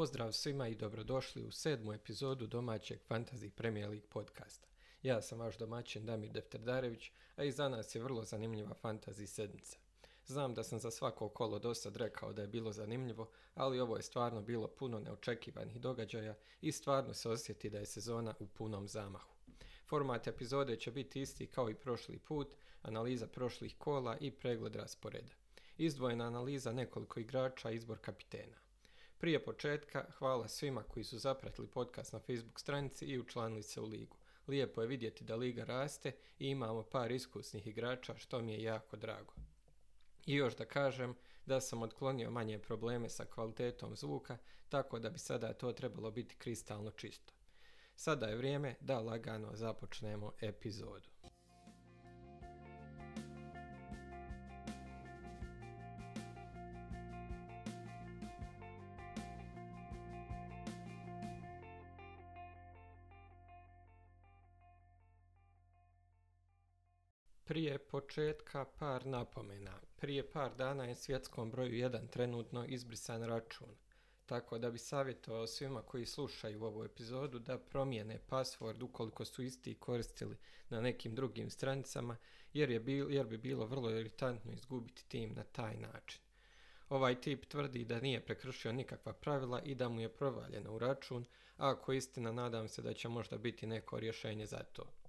Pozdrav svima i dobrodošli u sedmu epizodu domaćeg Fantasy Premier League podcasta. Ja sam vaš domaćin Damir Defterdarević, a i za nas je vrlo zanimljiva fantasy sedmica. Znam da sam za svako kolo dosad rekao da je bilo zanimljivo, ali ovo je stvarno bilo puno neočekivanih događaja i stvarno se osjeti da je sezona u punom zamahu. Format epizode će biti isti kao i prošli put, analiza prošlih kola i pregled rasporeda. Izdvojena analiza nekoliko igrača i izbor kapitena. Prije početka, hvala svima koji su zapratili podcast na Facebook stranici i učlanili se u ligu. Lijepo je vidjeti da liga raste i imamo par iskusnih igrača, što mi je jako drago. I još da kažem da sam otklonio manje probleme sa kvalitetom zvuka, tako da bi sada to trebalo biti kristalno čisto. Sada je vrijeme da lagano započnemo epizodu. Prije početka par napomena. Prije par dana je svjetskom broju 1 trenutno izbrisan račun, tako da bi savjetovao svima koji slušaju ovu epizodu da promijene password ukoliko su isti koristili na nekim drugim stranicama, jer, je bil, jer bi bilo vrlo iritantno izgubiti tim na taj način. Ovaj tip tvrdi da nije prekršio nikakva pravila i da mu je provaljeno u račun, a ako istina nadam se da će možda biti neko rješenje za to.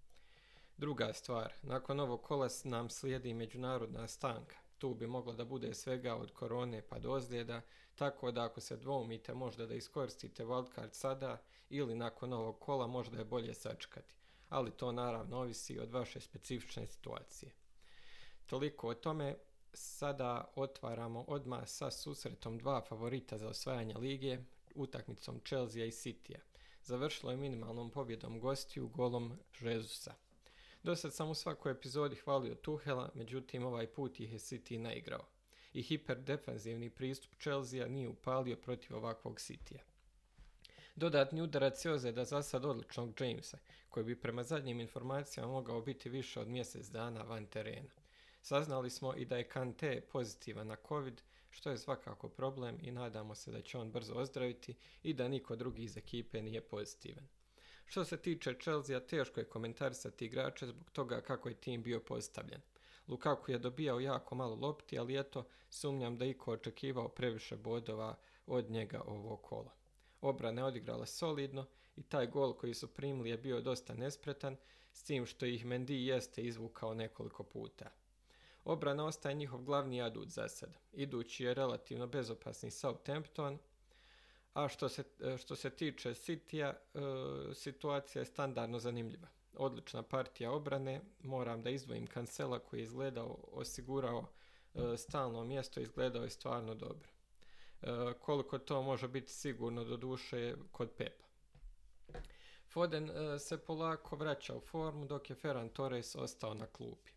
Druga stvar, nakon ovog kola nam slijedi međunarodna stanka. Tu bi moglo da bude svega od korone pa do ozljeda, tako da ako se dvoumite možda da iskoristite wildcard sada ili nakon ovog kola možda je bolje sačekati. Ali to naravno ovisi od vaše specifične situacije. Toliko o tome, sada otvaramo odmah sa susretom dva favorita za osvajanje lige, utakmicom Chelsea i Citya. Završilo je minimalnom pobjedom gostiju golom Žezusa. Do sad sam u svakoj epizodi hvalio Tuhela, međutim ovaj put ih je City naigrao. I hiperdefenzivni pristup Chelsea nije upalio protiv ovakvog Citya. Dodatni udarac je da za sad odličnog Jamesa, koji bi prema zadnjim informacijama mogao biti više od mjesec dana van terena. Saznali smo i da je Kante pozitivan na COVID, što je svakako problem i nadamo se da će on brzo ozdraviti i da niko drugi iz ekipe nije pozitivan. Što se tiče Chelsea, teško je komentarisati igrače zbog toga kako je tim bio postavljen. Lukaku je dobijao jako malo lopti, ali eto, sumnjam da iko očekivao previše bodova od njega ovo kola. Obrana je odigrala solidno i taj gol koji su primili je bio dosta nespretan, s tim što ih Mendy jeste izvukao nekoliko puta. Obrana ostaje njihov glavni adut za sad. Idući je relativno bezopasni Southampton, a što se, e, što se tiče Citya, e, situacija je standardno zanimljiva. Odlična partija obrane, moram da izdvojim kancela koji je izgledao, osigurao e, stalno mjesto, izgledao je stvarno dobro. Koliko to može biti sigurno do duše kod Pepa. Foden se polako vraća u formu dok je Ferran Torres ostao na klupi.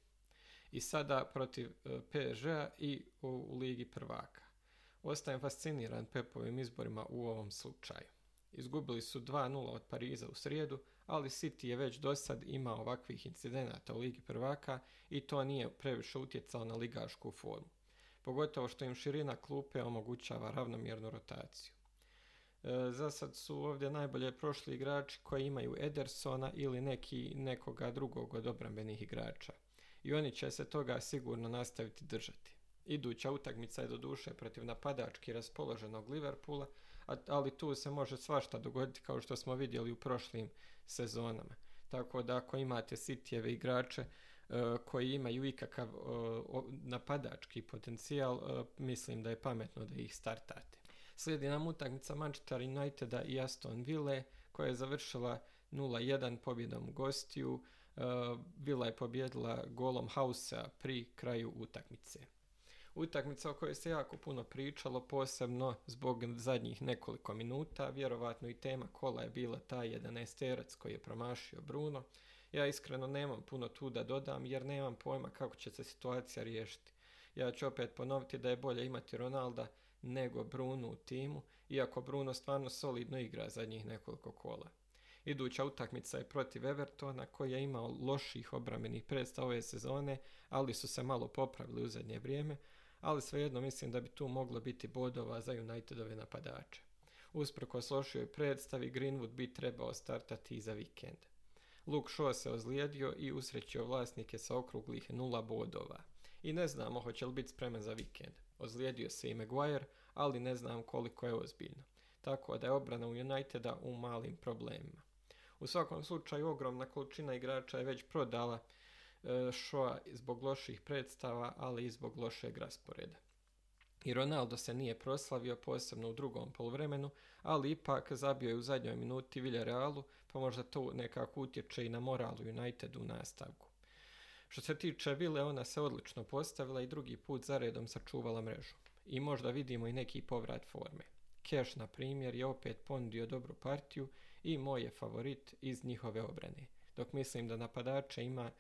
I sada protiv PSG-a i u Ligi prvaka. Ostajem fasciniran Pepovim izborima u ovom slučaju. Izgubili su 2-0 od Pariza u srijedu, ali City je već do sad imao ovakvih incidenata u Ligi prvaka i to nije previše utjecalo na ligašku formu. Pogotovo što im širina klupe omogućava ravnomjernu rotaciju. E, za sad su ovdje najbolje prošli igrači koji imaju Edersona ili neki nekoga drugog od obrambenih igrača. I oni će se toga sigurno nastaviti držati. Iduća utakmica je do duše protiv napadački raspoloženog Liverpoola, ali tu se može svašta dogoditi kao što smo vidjeli u prošlim sezonama. Tako da ako imate Cityjeve igrače e, koji imaju ikakav e, napadački potencijal, e, mislim da je pametno da ih startate. Slijedi nam utakmica Manchester Uniteda i Aston Ville koja je završila 0-1 pobjedom gostiju. Villa je pobjedila golom Hausa pri kraju utakmice utakmica o kojoj se jako puno pričalo, posebno zbog zadnjih nekoliko minuta, vjerovatno i tema kola je bila taj jedan esterac koji je promašio Bruno. Ja iskreno nemam puno tu da dodam jer nemam pojma kako će se situacija riješiti. Ja ću opet ponoviti da je bolje imati Ronalda nego Bruno u timu, iako Bruno stvarno solidno igra zadnjih nekoliko kola. Iduća utakmica je protiv Evertona koji je imao loših obramenih predstava ove sezone, ali su se malo popravili u zadnje vrijeme, ali svejedno mislim da bi tu moglo biti bodova za Unitedove napadače. Usprkos lošoj predstavi, Greenwood bi trebao startati za vikend. Luke Shaw se ozlijedio i usrećio vlasnike sa okruglih nula bodova. I ne znamo hoće li biti spreman za vikend. Ozlijedio se i Maguire, ali ne znam koliko je ozbiljno. Tako da je obrana u Uniteda u malim problemima. U svakom slučaju ogromna količina igrača je već prodala Shoa zbog loših predstava, ali i zbog lošeg rasporeda. I Ronaldo se nije proslavio posebno u drugom poluvremenu, ali ipak zabio je u zadnjoj minuti Villarealu, pa možda to nekako utječe i na moralu Unitedu u nastavku. Što se tiče Vile, ona se odlično postavila i drugi put zaredom sačuvala mrežu. I možda vidimo i neki povrat forme. Cash, na primjer, je opet ponudio dobru partiju i moj je favorit iz njihove obrane, dok mislim da napadače ima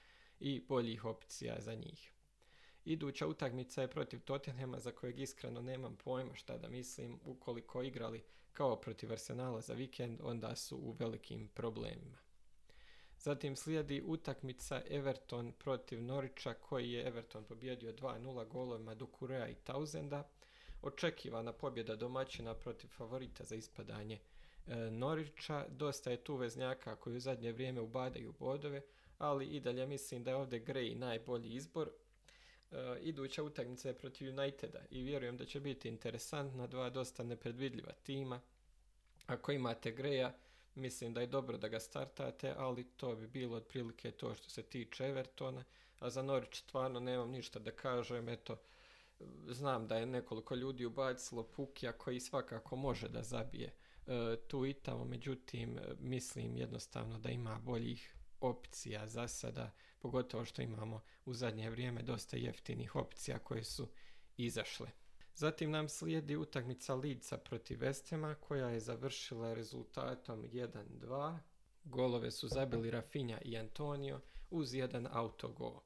i boljih opcija za njih. Iduća utakmica je protiv Tottenhema za kojeg iskreno nemam pojma šta da mislim. Ukoliko igrali kao protiv Arsenala za vikend, onda su u velikim problemima. Zatim slijedi utakmica Everton protiv Norića koji je Everton pobjedio 2-0 golovima Dukurea i Tausenda. Očekivana pobjeda domaćina protiv favorita za ispadanje e, Norića. Dosta je tu veznjaka koji u zadnje vrijeme ubadaju bodove, ali i dalje mislim da je ovdje Gray najbolji izbor. E, iduća utakmica je protiv Uniteda i vjerujem da će biti interesantna, dva dosta nepredvidljiva tima. Ako imate Greja, mislim da je dobro da ga startate, ali to bi bilo otprilike to što se tiče Evertona, a za Norwich stvarno nemam ništa da kažem, eto, znam da je nekoliko ljudi ubacilo Pukija koji svakako može da zabije e, tu i tamo, međutim mislim jednostavno da ima boljih opcija za sada, pogotovo što imamo u zadnje vrijeme dosta jeftinih opcija koje su izašle. Zatim nam slijedi utakmica Lidca protiv Vestema koja je završila rezultatom 1-2. Golove su zabili Rafinja i Antonio uz jedan autogol.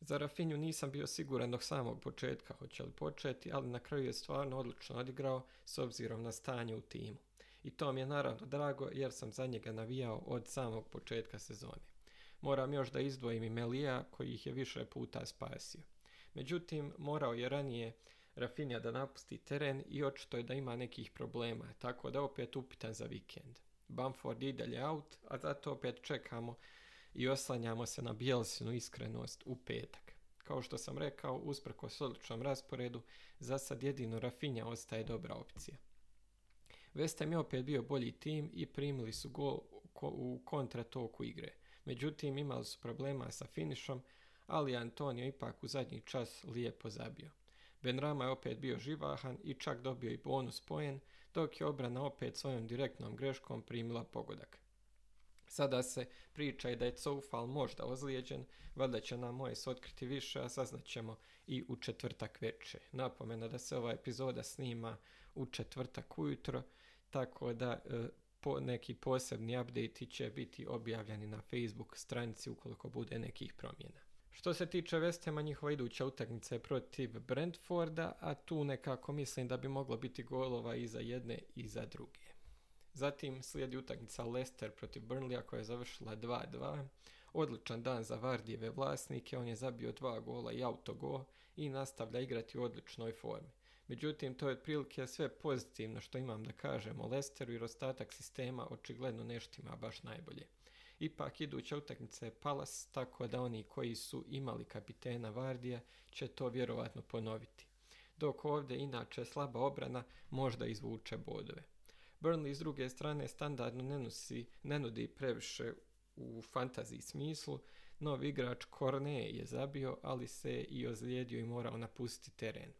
Za Rafinju nisam bio siguran dok samog početka hoće li početi, ali na kraju je stvarno odlično odigrao s obzirom na stanje u timu i to mi je naravno drago jer sam za njega navijao od samog početka sezone. Moram još da izdvojim i Melija koji ih je više puta spasio. Međutim, morao je ranije Rafinja da napusti teren i očito je da ima nekih problema, tako da opet upitan za vikend. Bamford i dalje out, a zato opet čekamo i oslanjamo se na Bielsinu iskrenost u petak. Kao što sam rekao, usprkos odličnom rasporedu, za sad jedino Rafinja ostaje dobra opcija. West Ham je opet bio bolji tim i primili su gol u kontratoku igre. Međutim, imali su problema sa finišom, ali Antonio ipak u zadnji čas lijepo zabio. Benrama je opet bio živahan i čak dobio i bonus poen, dok je obrana opet svojom direktnom greškom primila pogodak. Sada se priča i da je Coufal možda ozlijeđen, valjda će nam moje otkriti više, a saznaćemo i u četvrtak veče. Napomena da se ova epizoda snima u četvrtak ujutro, tako da e, po, neki posebni update će biti objavljeni na Facebook stranici ukoliko bude nekih promjena. Što se tiče Vestema, njihova iduća utakmica je protiv Brentforda, a tu nekako mislim da bi moglo biti golova i za jedne i za druge. Zatim slijedi utakmica Leicester protiv Burnleya koja je završila 2-2. Odličan dan za Vardijeve vlasnike, on je zabio dva gola i autogol i nastavlja igrati u odličnoj formi. Međutim, to je otprilike sve pozitivno što imam da kažem o Lesteru jer ostatak sistema očigledno neštima baš najbolje. Ipak iduća utakmica je Palas, tako da oni koji su imali kapitena Vardija će to vjerovatno ponoviti. Dok ovdje inače slaba obrana možda izvuče bodove. Burnley s druge strane standardno ne, nosi, ne nudi previše u fantaziji smislu, novi igrač Korne je zabio, ali se i ozlijedio i morao napustiti teren.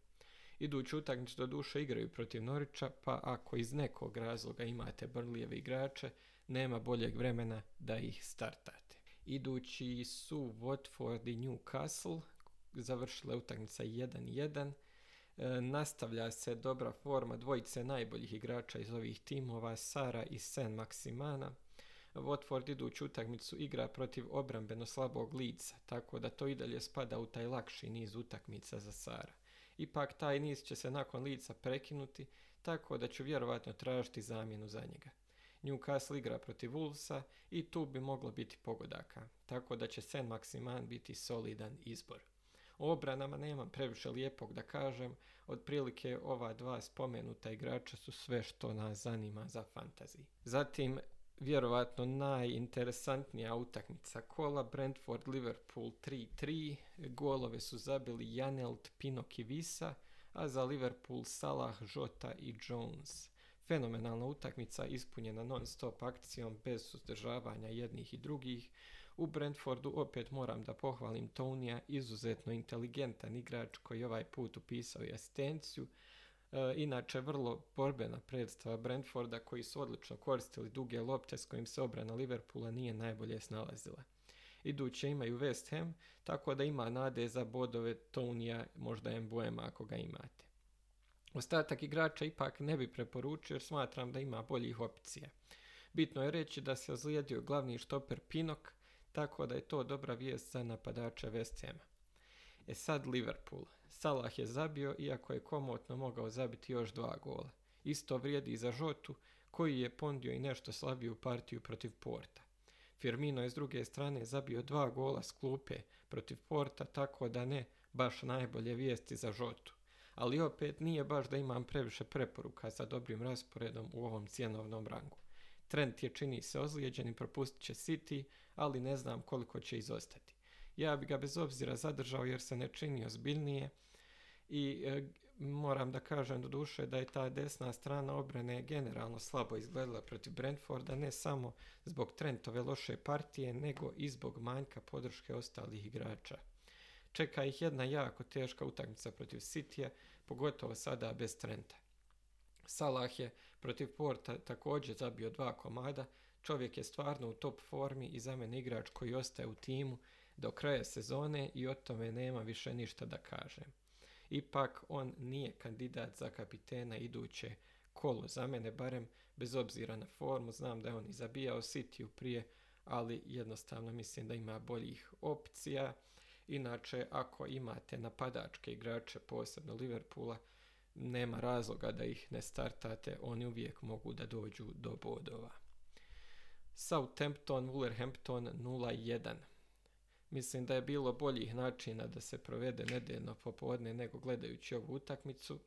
Iduću utakmicu do duše igraju protiv Norića, pa ako iz nekog razloga imate Brlijeve igrače, nema boljeg vremena da ih startate. Idući su Watford i Newcastle, završila je utakmica 1-1. E, nastavlja se dobra forma dvojice najboljih igrača iz ovih timova, Sara i Sen Maksimana. Watford iduću utakmicu igra protiv obrambeno slabog lica, tako da to i dalje spada u taj lakši niz utakmica za Sara. Ipak taj niz će se nakon lica prekinuti, tako da ću vjerovatno tražiti zamjenu za njega. Newcastle igra protiv Wolvesa i tu bi moglo biti pogodaka, tako da će Sen Maximan biti solidan izbor. O obranama nemam previše lijepog da kažem, otprilike ova dva spomenuta igrača su sve što nas zanima za fantasy. Zatim, vjerovatno najinteresantnija utakmica kola, Brentford Liverpool 3-3, golove su zabili Janelt, Pinok i Visa, a za Liverpool Salah, Jota i Jones. Fenomenalna utakmica ispunjena non-stop akcijom bez suzdržavanja jednih i drugih. U Brentfordu opet moram da pohvalim Tonija, izuzetno inteligentan igrač koji ovaj put upisao i asistenciju. E, inače, vrlo borbena predstava Brentforda koji su odlično koristili duge lopte s kojim se obrana Liverpoola nije najbolje snalazila. Iduće imaju West Ham, tako da ima nade za bodove Tonija, možda Mbuema ako ga imate. Ostatak igrača ipak ne bi preporučio jer smatram da ima boljih opcija. Bitno je reći da se ozlijedio glavni štoper Pinok, tako da je to dobra vijest za napadača West Hama. E sad Liverpool. Salah je zabio, iako je komotno mogao zabiti još dva gola. Isto vrijedi i za Žotu, koji je pondio i nešto slabiju partiju protiv Porta. Firmino je s druge strane zabio dva gola s klupe protiv Porta, tako da ne baš najbolje vijesti za Žotu ali opet nije baš da imam previše preporuka sa dobrim rasporedom u ovom cjenovnom rangu. Trend je čini se ozlijeđen i propustit će City, ali ne znam koliko će izostati. Ja bi ga bez obzira zadržao jer se ne čini ozbiljnije i e, moram da kažem do duše da je ta desna strana obrane generalno slabo izgledala protiv Brentforda, ne samo zbog Trentove loše partije, nego i zbog manjka podrške ostalih igrača. Čeka ih jedna jako teška utakmica protiv Sitija, pogotovo sada bez Trenta. Salah je protiv Porta također zabio dva komada, čovjek je stvarno u top formi i za mene igrač koji ostaje u timu do kraja sezone i o tome nema više ništa da kažem. Ipak on nije kandidat za kapitena iduće kolo za mene, barem bez obzira na formu, znam da je on i zabijao City prije, ali jednostavno mislim da ima boljih opcija. Inače, ako imate napadačke igrače, posebno Liverpoola, nema razloga da ih ne startate, oni uvijek mogu da dođu do bodova. Southampton, Wolverhampton 0-1. Mislim da je bilo boljih načina da se provede nedeljno popodne nego gledajući ovu utakmicu.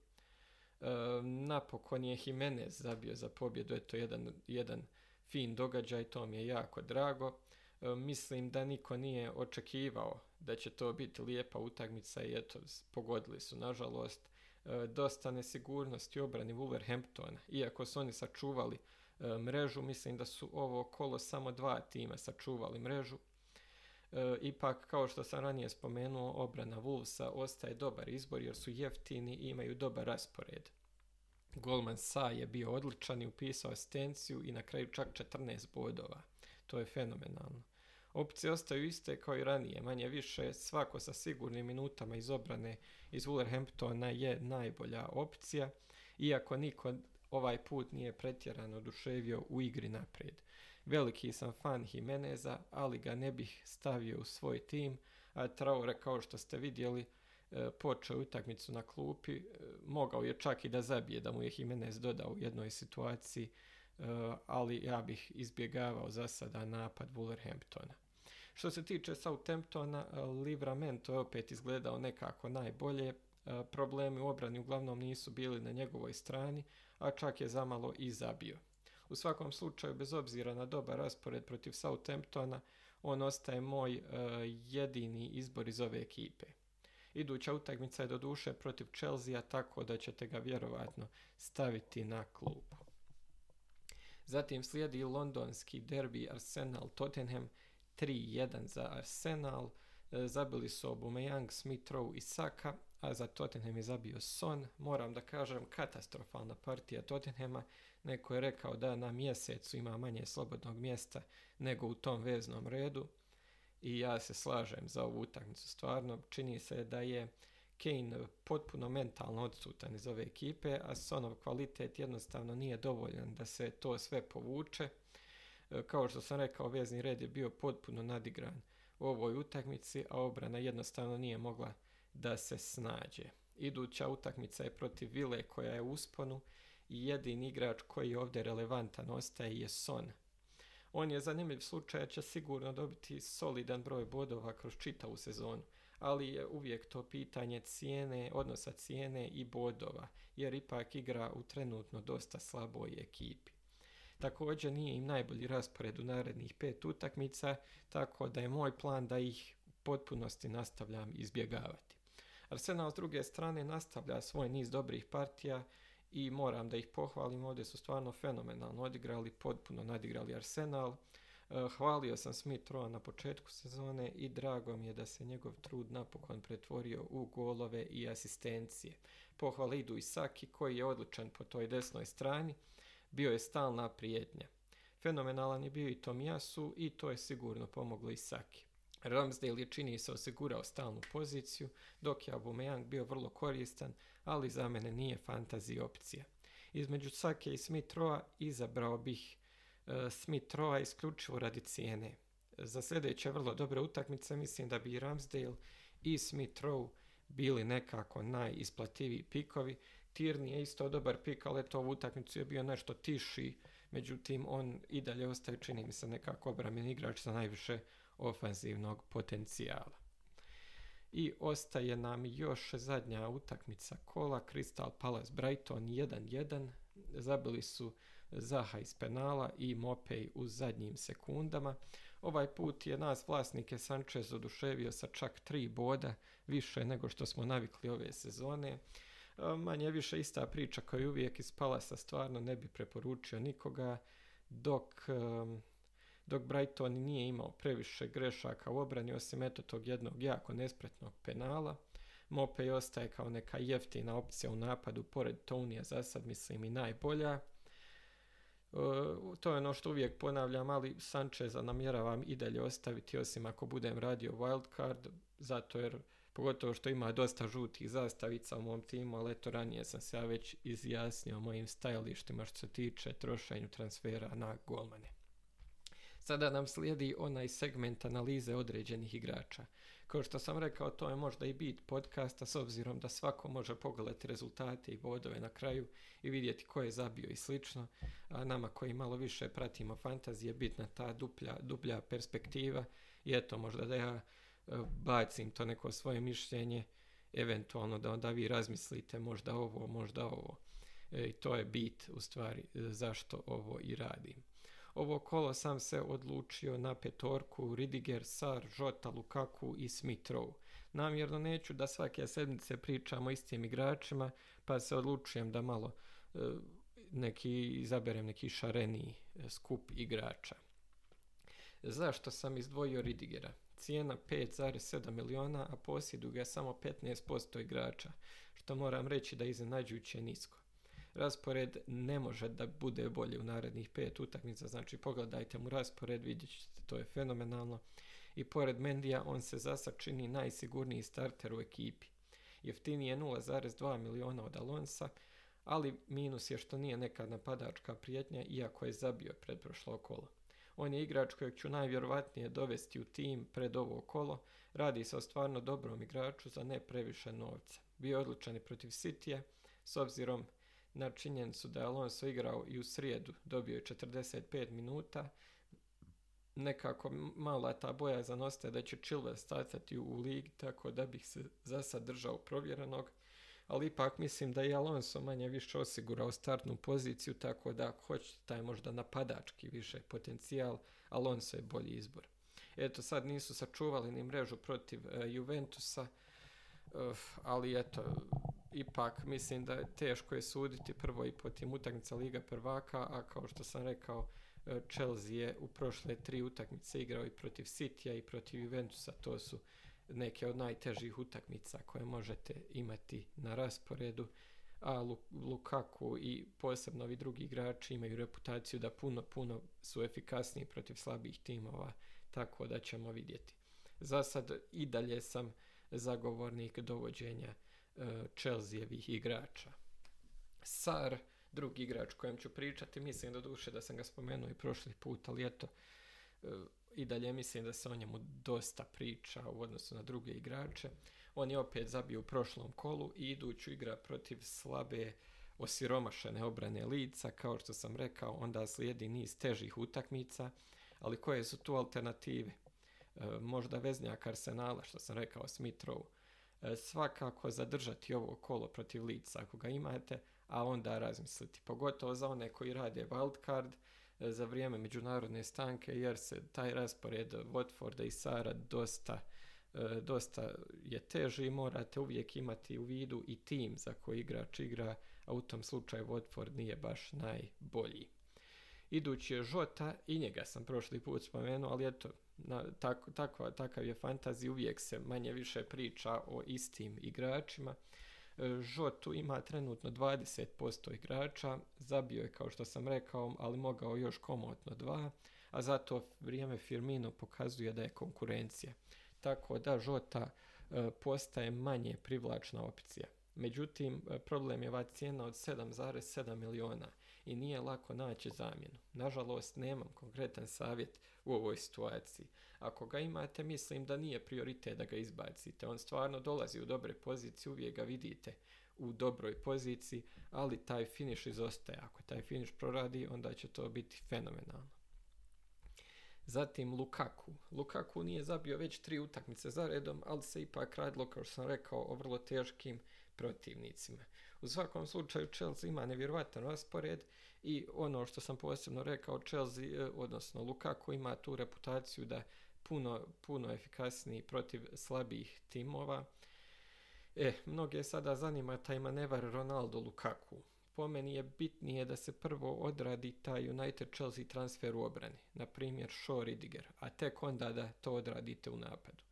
E, napokon je Jimenez zabio za pobjedu, eto jedan, jedan fin događaj, to mi je jako drago. E, mislim da niko nije očekivao da će to biti lijepa utakmica i eto, pogodili su, nažalost, e, dosta nesigurnosti obrani Wolverhamptona. Iako su oni sačuvali e, mrežu, mislim da su ovo kolo samo dva tima sačuvali mrežu. Ipak, kao što sam ranije spomenuo, obrana Wolvesa ostaje dobar izbor jer su jeftini i imaju dobar raspored. Golman Sa je bio odličan i upisao asistenciju i na kraju čak 14 bodova. To je fenomenalno. Opcije ostaju iste kao i ranije, manje više svako sa sigurnim minutama iz obrane iz Wolverhamptona je najbolja opcija, iako niko ovaj put nije pretjerano oduševio u igri naprijed. Veliki sam fan Jimeneza, ali ga ne bih stavio u svoj tim, a Traore kao što ste vidjeli e, počeo utakmicu na klupi, e, mogao je čak i da zabije da mu je Jimenez dodao u jednoj situaciji, e, ali ja bih izbjegavao za sada napad Wolverhamptona. Što se tiče Southamptona, Livramento je opet izgledao nekako najbolje. Problemi u obrani uglavnom nisu bili na njegovoj strani, a čak je zamalo i zabio. U svakom slučaju, bez obzira na dobar raspored protiv Southamptona, on ostaje moj e, jedini izbor iz ove ekipe. Iduća utakmica je do duše protiv Chelsea, tako da ćete ga vjerovatno staviti na klub. Zatim slijedi londonski derbi Arsenal Tottenham 3-1 za Arsenal. E, zabili su Aubameyang, Smith Rowe i Saka, a za Tottenham je zabio Son. Moram da kažem katastrofalna partija Tottenhama. Neko je rekao da na mjesecu ima manje slobodnog mjesta nego u tom veznom redu. I ja se slažem za ovu utakmicu. Stvarno čini se da je Kane potpuno mentalno odsutan iz ove ekipe, a Sonov kvalitet jednostavno nije dovoljan da se to sve povuče. Kao što sam rekao, vezni red je bio potpuno nadigran u ovoj utakmici, a obrana jednostavno nije mogla da se snađe. Iduća utakmica je protiv Vile koja je u usponu i jedini igrač koji je ovdje relevantan ostaje je Son. On je zanimljiv slučaj, će sigurno dobiti solidan broj bodova kroz čitavu sezonu, ali je uvijek to pitanje cijene, odnosa cijene i bodova, jer ipak igra u trenutno dosta slaboj ekipi. Također nije im najbolji raspored u narednih pet utakmica, tako da je moj plan da ih potpunosti nastavljam izbjegavati. Arsenal s druge strane nastavlja svoj niz dobrih partija i moram da ih pohvalim, ovdje su stvarno fenomenalno odigrali, potpuno nadigrali Arsenal. E, hvalio sam Smith Roa na početku sezone i drago mi je da se njegov trud napokon pretvorio u golove i asistencije. Pohvale idu i Saki koji je odličan po toj desnoj strani, bio je stalna prijetnja. Fenomenalan je bio i Tomijasu i to je sigurno pomoglo i Saki. Ramsdale je čini se osigurao stalnu poziciju, dok je Aubameyang bio vrlo koristan, ali za mene nije fantazi opcija. Između Sake i Smith-Roa izabrao bih uh, Smith-Roa isključivo radi cijene. Za sljedeće vrlo dobre utakmice mislim da bi Ramsdale i Smith-Roe bili nekako najisplativiji pikovi. Tierney je isto dobar pik, ali to u utakmicu je bio nešto tiši, međutim on i dalje ostaje, čini mi se, nekako obramen igrač sa najviše ofanzivnog potencijala. I ostaje nam još zadnja utakmica kola, Crystal Palace Brighton 1-1. Zabili su Zaha iz penala i Mopej u zadnjim sekundama. Ovaj put je nas vlasnike Sanchez oduševio sa čak tri boda, više nego što smo navikli ove sezone. Manje više ista priča kao i uvijek iz Palasa, stvarno ne bi preporučio nikoga, dok dok Brighton nije imao previše grešaka u obrani osim eto tog jednog jako nespretnog penala. Mopej ostaje kao neka jeftina opcija u napadu pored Tonija za sad mislim i najbolja. E, to je ono što uvijek ponavljam, ali Sančeza namjeravam i dalje ostaviti osim ako budem radio wildcard, zato jer pogotovo što ima dosta žutih zastavica u mom timu, ali eto ranije sam se ja već izjasnio o mojim stajalištima što se tiče trošenju transfera na golmane. Sada nam slijedi onaj segment analize određenih igrača. Kao što sam rekao, to je možda i bit podcasta s obzirom da svako može pogledati rezultate i bodove na kraju i vidjeti ko je zabio i slično. A nama koji malo više pratimo fantazije, bitna ta duplja, dublja perspektiva i eto možda da ja e, bacim to neko svoje mišljenje, eventualno da onda vi razmislite možda ovo, možda ovo. E, I to je bit u stvari zašto ovo i radim. Ovo kolo sam se odlučio na petorku Ridiger, Sar, Žota, Lukaku i Smith-Rowe. Namjerno neću da svake sedmice pričamo istim igračima, pa se odlučujem da malo e, neki, izaberem neki šareni e, skup igrača. Zašto sam izdvojio Ridigera? Cijena 5,7 miliona, a posjedu ga samo 15% igrača, što moram reći da iznenađujuće nisko raspored ne može da bude bolje u narednih pet utakmica, znači pogledajte mu raspored, vidjet ćete, to je fenomenalno. I pored Mendija on se zasa čini najsigurniji starter u ekipi. Jeftini je 0,2 miliona od Alonsa, ali minus je što nije neka napadačka prijetnja, iako je zabio pred prošlo kolo. On je igrač kojeg ću najvjerovatnije dovesti u tim pred ovo kolo. Radi se o stvarno dobrom igraču za ne previše novca. Bio odličan i protiv Citya, s obzirom na činjenicu da je Alonso igrao i u srijedu, dobio je 45 minuta, nekako mala ta boja zanoste da će Chilwell startati u, ligi, tako da bih se za sad držao provjerenog, ali ipak mislim da je Alonso manje više osigurao startnu poziciju, tako da ako hoćete taj možda napadački više potencijal, Alonso je bolji izbor. Eto, sad nisu sačuvali ni mrežu protiv uh, Juventusa, uh, ali eto, ipak mislim da je teško je suditi prvo i po tim utakmica Liga prvaka, a kao što sam rekao, e, Chelsea je u prošle tri utakmice igrao i protiv Citya i protiv Juventusa, to su neke od najtežih utakmica koje možete imati na rasporedu, a Lukaku i posebno ovi drugi igrači imaju reputaciju da puno, puno su efikasniji protiv slabih timova, tako da ćemo vidjeti. Za sad i dalje sam zagovornik dovođenja Chelseaevih igrača. Sar, drugi igrač kojem ću pričati, mislim da duše da sam ga spomenuo i prošli put, ali eto, e, i dalje mislim da se o njemu dosta priča u odnosu na druge igrače. On je opet zabio u prošlom kolu i iduću igra protiv slabe osiromašene obrane lica, kao što sam rekao, onda slijedi niz težih utakmica, ali koje su tu alternative? možda veznjak Arsenala, što sam rekao, Smith Rowe. Svakako zadržati ovo kolo protiv Lica ako ga imate, a onda razmisliti. Pogotovo za one koji rade wildcard za vrijeme međunarodne stanke, jer se taj raspored Watforda i Sara dosta E, dosta je teži i morate uvijek imati u vidu i tim za koji igrač igra, a u tom slučaju Watford nije baš najbolji. Idući je Žota, i njega sam prošli put spomenuo, ali eto, na, tako, tako, takav je fantazi, uvijek se manje više priča o istim igračima. E, Žotu ima trenutno 20% igrača, zabio je kao što sam rekao, ali mogao još komotno dva, a zato vrijeme Firmino pokazuje da je konkurencija tako da žota e, postaje manje privlačna opcija. Međutim, e, problem je ova cijena od 7,7 miliona i nije lako naći zamjenu. Nažalost, nemam konkretan savjet u ovoj situaciji. Ako ga imate, mislim da nije prioritet da ga izbacite. On stvarno dolazi u dobre pozicije, uvijek ga vidite u dobroj poziciji, ali taj finish izostaje. Ako taj finish proradi, onda će to biti fenomenalno. Zatim Lukaku. Lukaku nije zabio već tri utakmice za redom, ali se ipak radilo, kao što sam rekao, o vrlo teškim protivnicima. U svakom slučaju Chelsea ima nevjerovatan raspored i ono što sam posebno rekao, Chelsea, e, odnosno Lukaku ima tu reputaciju da puno, puno efikasniji protiv slabih timova. E, mnoge sada zanima taj manevar Ronaldo Lukaku po meni je bitnije da se prvo odradi taj United Chelsea transfer u obrani, na primjer Shaw Ridiger, a tek onda da to odradite u napadu.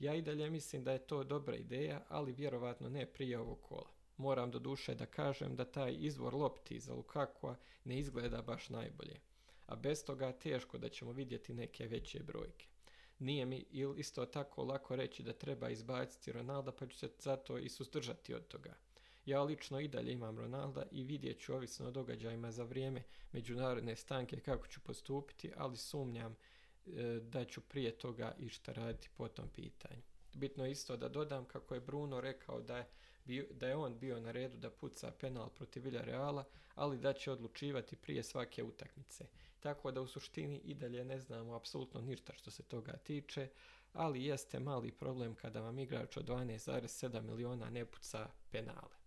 Ja i dalje mislim da je to dobra ideja, ali vjerovatno ne prije ovog kola. Moram do duše da kažem da taj izvor lopti za Lukakua ne izgleda baš najbolje, a bez toga teško da ćemo vidjeti neke veće brojke. Nije mi isto tako lako reći da treba izbaciti Ronalda pa ću se zato i suzdržati od toga. Ja lično i dalje imam Ronalda i vidjet ću ovisno o događajima za vrijeme međunarodne stanke kako ću postupiti, ali sumnjam da ću prije toga išta raditi po tom pitanju. Bitno je isto da dodam kako je Bruno rekao da je, da je on bio na redu da puca penal protiv Reala, ali da će odlučivati prije svake utakmice. Tako da u suštini i dalje ne znamo apsolutno ništa što se toga tiče, ali jeste mali problem kada vam igrač od 12,7 miliona ne puca penale.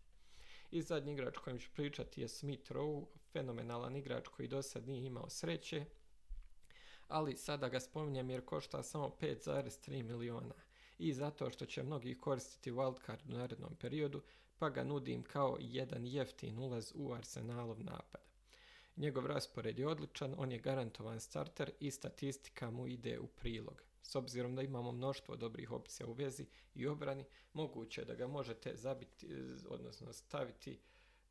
I zadnji igrač kojem ću pričati je Smith Rowe, fenomenalan igrač koji do sad nije imao sreće, ali sada ga spominjem jer košta samo 5,3 miliona i zato što će mnogi koristiti wildcard u narednom periodu, pa ga nudim kao jedan jeftin ulaz u Arsenalov napad. Njegov raspored je odličan, on je garantovan starter i statistika mu ide u prilog. S obzirom da imamo mnoštvo dobrih opcija u vezi i obrani, moguće je da ga možete zabiti, odnosno staviti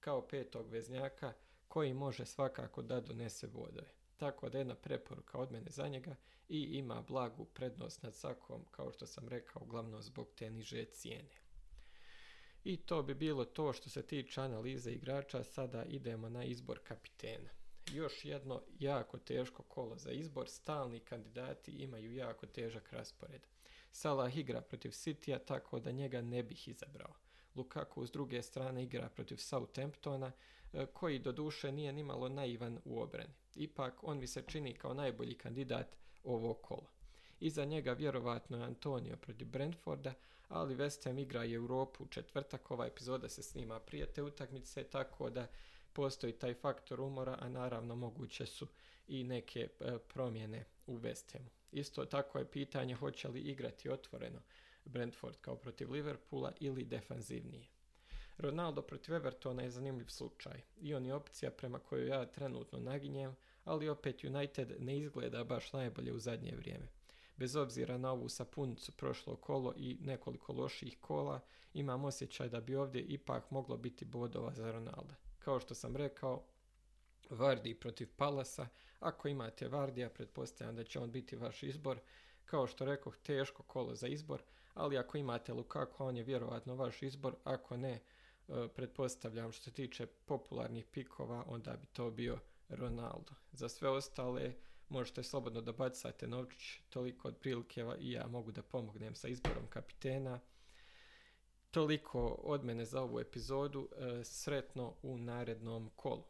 kao petog veznjaka koji može svakako da donese bodove. Tako da jedna preporuka od mene za njega i ima blagu prednost nad svakom, kao što sam rekao, uglavnom zbog te niže cijene. I to bi bilo to što se tiče analize igrača, sada idemo na izbor kapitena još jedno jako teško kolo za izbor. Stalni kandidati imaju jako težak raspored. Salah igra protiv Citya, tako da njega ne bih izabrao. Lukaku s druge strane igra protiv Southamptona, e, koji do duše nije nimalo naivan u obrani. Ipak, on mi se čini kao najbolji kandidat ovog kola. Iza njega vjerovatno je Antonio protiv Brentforda, ali West Ham igra i Europu u četvrtak, ova epizoda se snima prije te utakmice, tako da postoji taj faktor umora, a naravno moguće su i neke e, promjene u West Hamu. Isto tako je pitanje hoće li igrati otvoreno Brentford kao protiv Liverpoola ili defanzivnije. Ronaldo protiv Evertona je zanimljiv slučaj i on je opcija prema kojoj ja trenutno naginjem, ali opet United ne izgleda baš najbolje u zadnje vrijeme. Bez obzira na ovu sapunicu prošlo kolo i nekoliko loših kola, imam osjećaj da bi ovdje ipak moglo biti bodova za Ronalda. Kao što sam rekao, Vardi protiv Palasa. Ako imate Vardija, pretpostavljam da će on biti vaš izbor. Kao što rekao, teško kolo za izbor, ali ako imate Lukaku, on je vjerovatno vaš izbor. Ako ne, e, pretpostavljam što se tiče popularnih pikova, onda bi to bio Ronaldo. Za sve ostale možete slobodno da bacate novčić, toliko od prilike i ja mogu da pomognem sa izborom kapitena. Toliko od mene za ovu epizodu. E, sretno u narednom kolu.